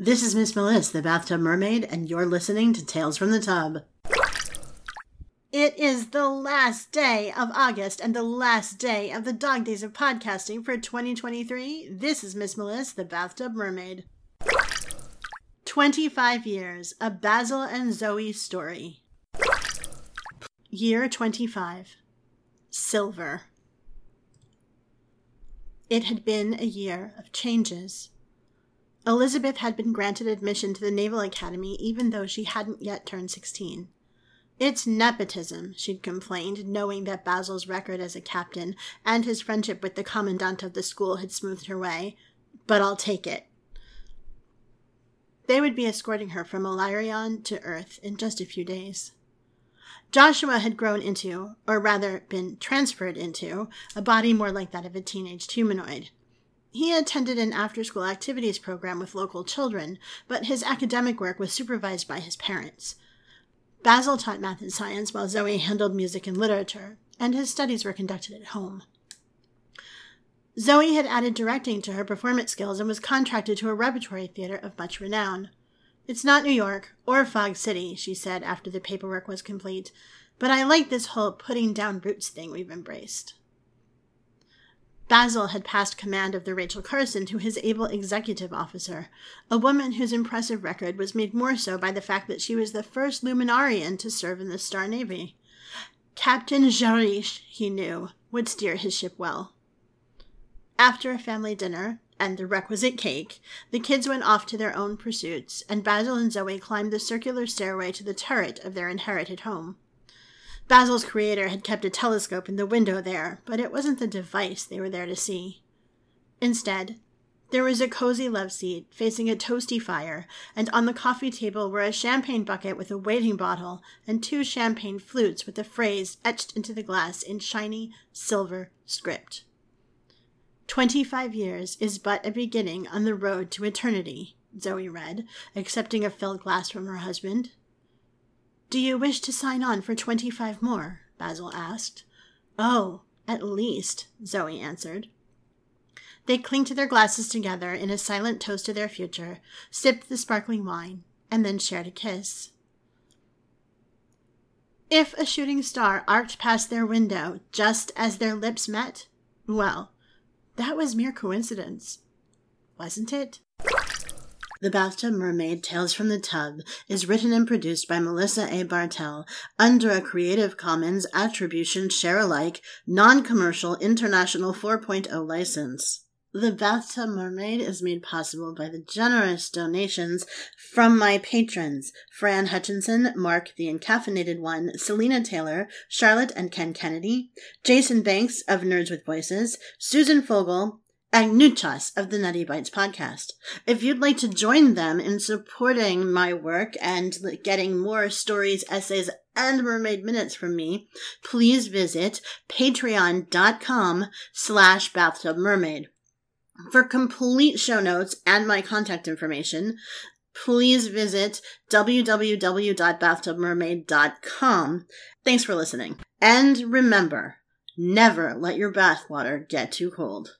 This is Miss Melissa, the Bathtub Mermaid, and you're listening to Tales from the Tub. It is the last day of August and the last day of the dog days of podcasting for 2023. This is Miss Melissa, the Bathtub Mermaid. 25 years, a Basil and Zoe story. Year 25. Silver. It had been a year of changes. Elizabeth had been granted admission to the Naval Academy even though she hadn't yet turned 16. It's nepotism, she'd complained, knowing that Basil's record as a captain and his friendship with the commandant of the school had smoothed her way. But I'll take it. They would be escorting her from Illyrion to Earth in just a few days. Joshua had grown into, or rather been transferred into, a body more like that of a teenaged humanoid. He attended an after school activities program with local children, but his academic work was supervised by his parents. Basil taught math and science while Zoe handled music and literature, and his studies were conducted at home. Zoe had added directing to her performance skills and was contracted to a repertory theater of much renown. It's not New York or Fog City, she said after the paperwork was complete, but I like this whole putting down roots thing we've embraced. Basil had passed command of the Rachel Carson to his able executive officer, a woman whose impressive record was made more so by the fact that she was the first Luminarian to serve in the Star Navy. Captain Jarish, he knew, would steer his ship well. After a family dinner and the requisite cake, the kids went off to their own pursuits, and Basil and Zoe climbed the circular stairway to the turret of their inherited home. Basil's creator had kept a telescope in the window there, but it wasn't the device they were there to see. Instead, there was a cozy love seat facing a toasty fire, and on the coffee table were a champagne bucket with a waiting bottle and two champagne flutes with a phrase etched into the glass in shiny silver script. Twenty five years is but a beginning on the road to eternity, Zoe read, accepting a filled glass from her husband. Do you wish to sign on for twenty five more? Basil asked. Oh, at least, Zoe answered. They clinked their glasses together in a silent toast to their future, sipped the sparkling wine, and then shared a kiss. If a shooting star arced past their window just as their lips met, well, that was mere coincidence, wasn't it? The Bathtub Mermaid Tales from the Tub is written and produced by Melissa A. Bartell under a Creative Commons Attribution Share Alike Non Commercial International 4.0 license. The Bathtub Mermaid is made possible by the generous donations from my patrons Fran Hutchinson, Mark the Encaffeinated One, Selena Taylor, Charlotte and Ken Kennedy, Jason Banks of Nerds with Voices, Susan Fogel, Agnuchas of the Nutty Bites podcast. If you'd like to join them in supporting my work and getting more stories, essays, and mermaid minutes from me, please visit patreon.com slash bathtubmermaid. For complete show notes and my contact information, please visit www.bathtubmermaid.com. Thanks for listening. And remember, never let your bathwater get too cold.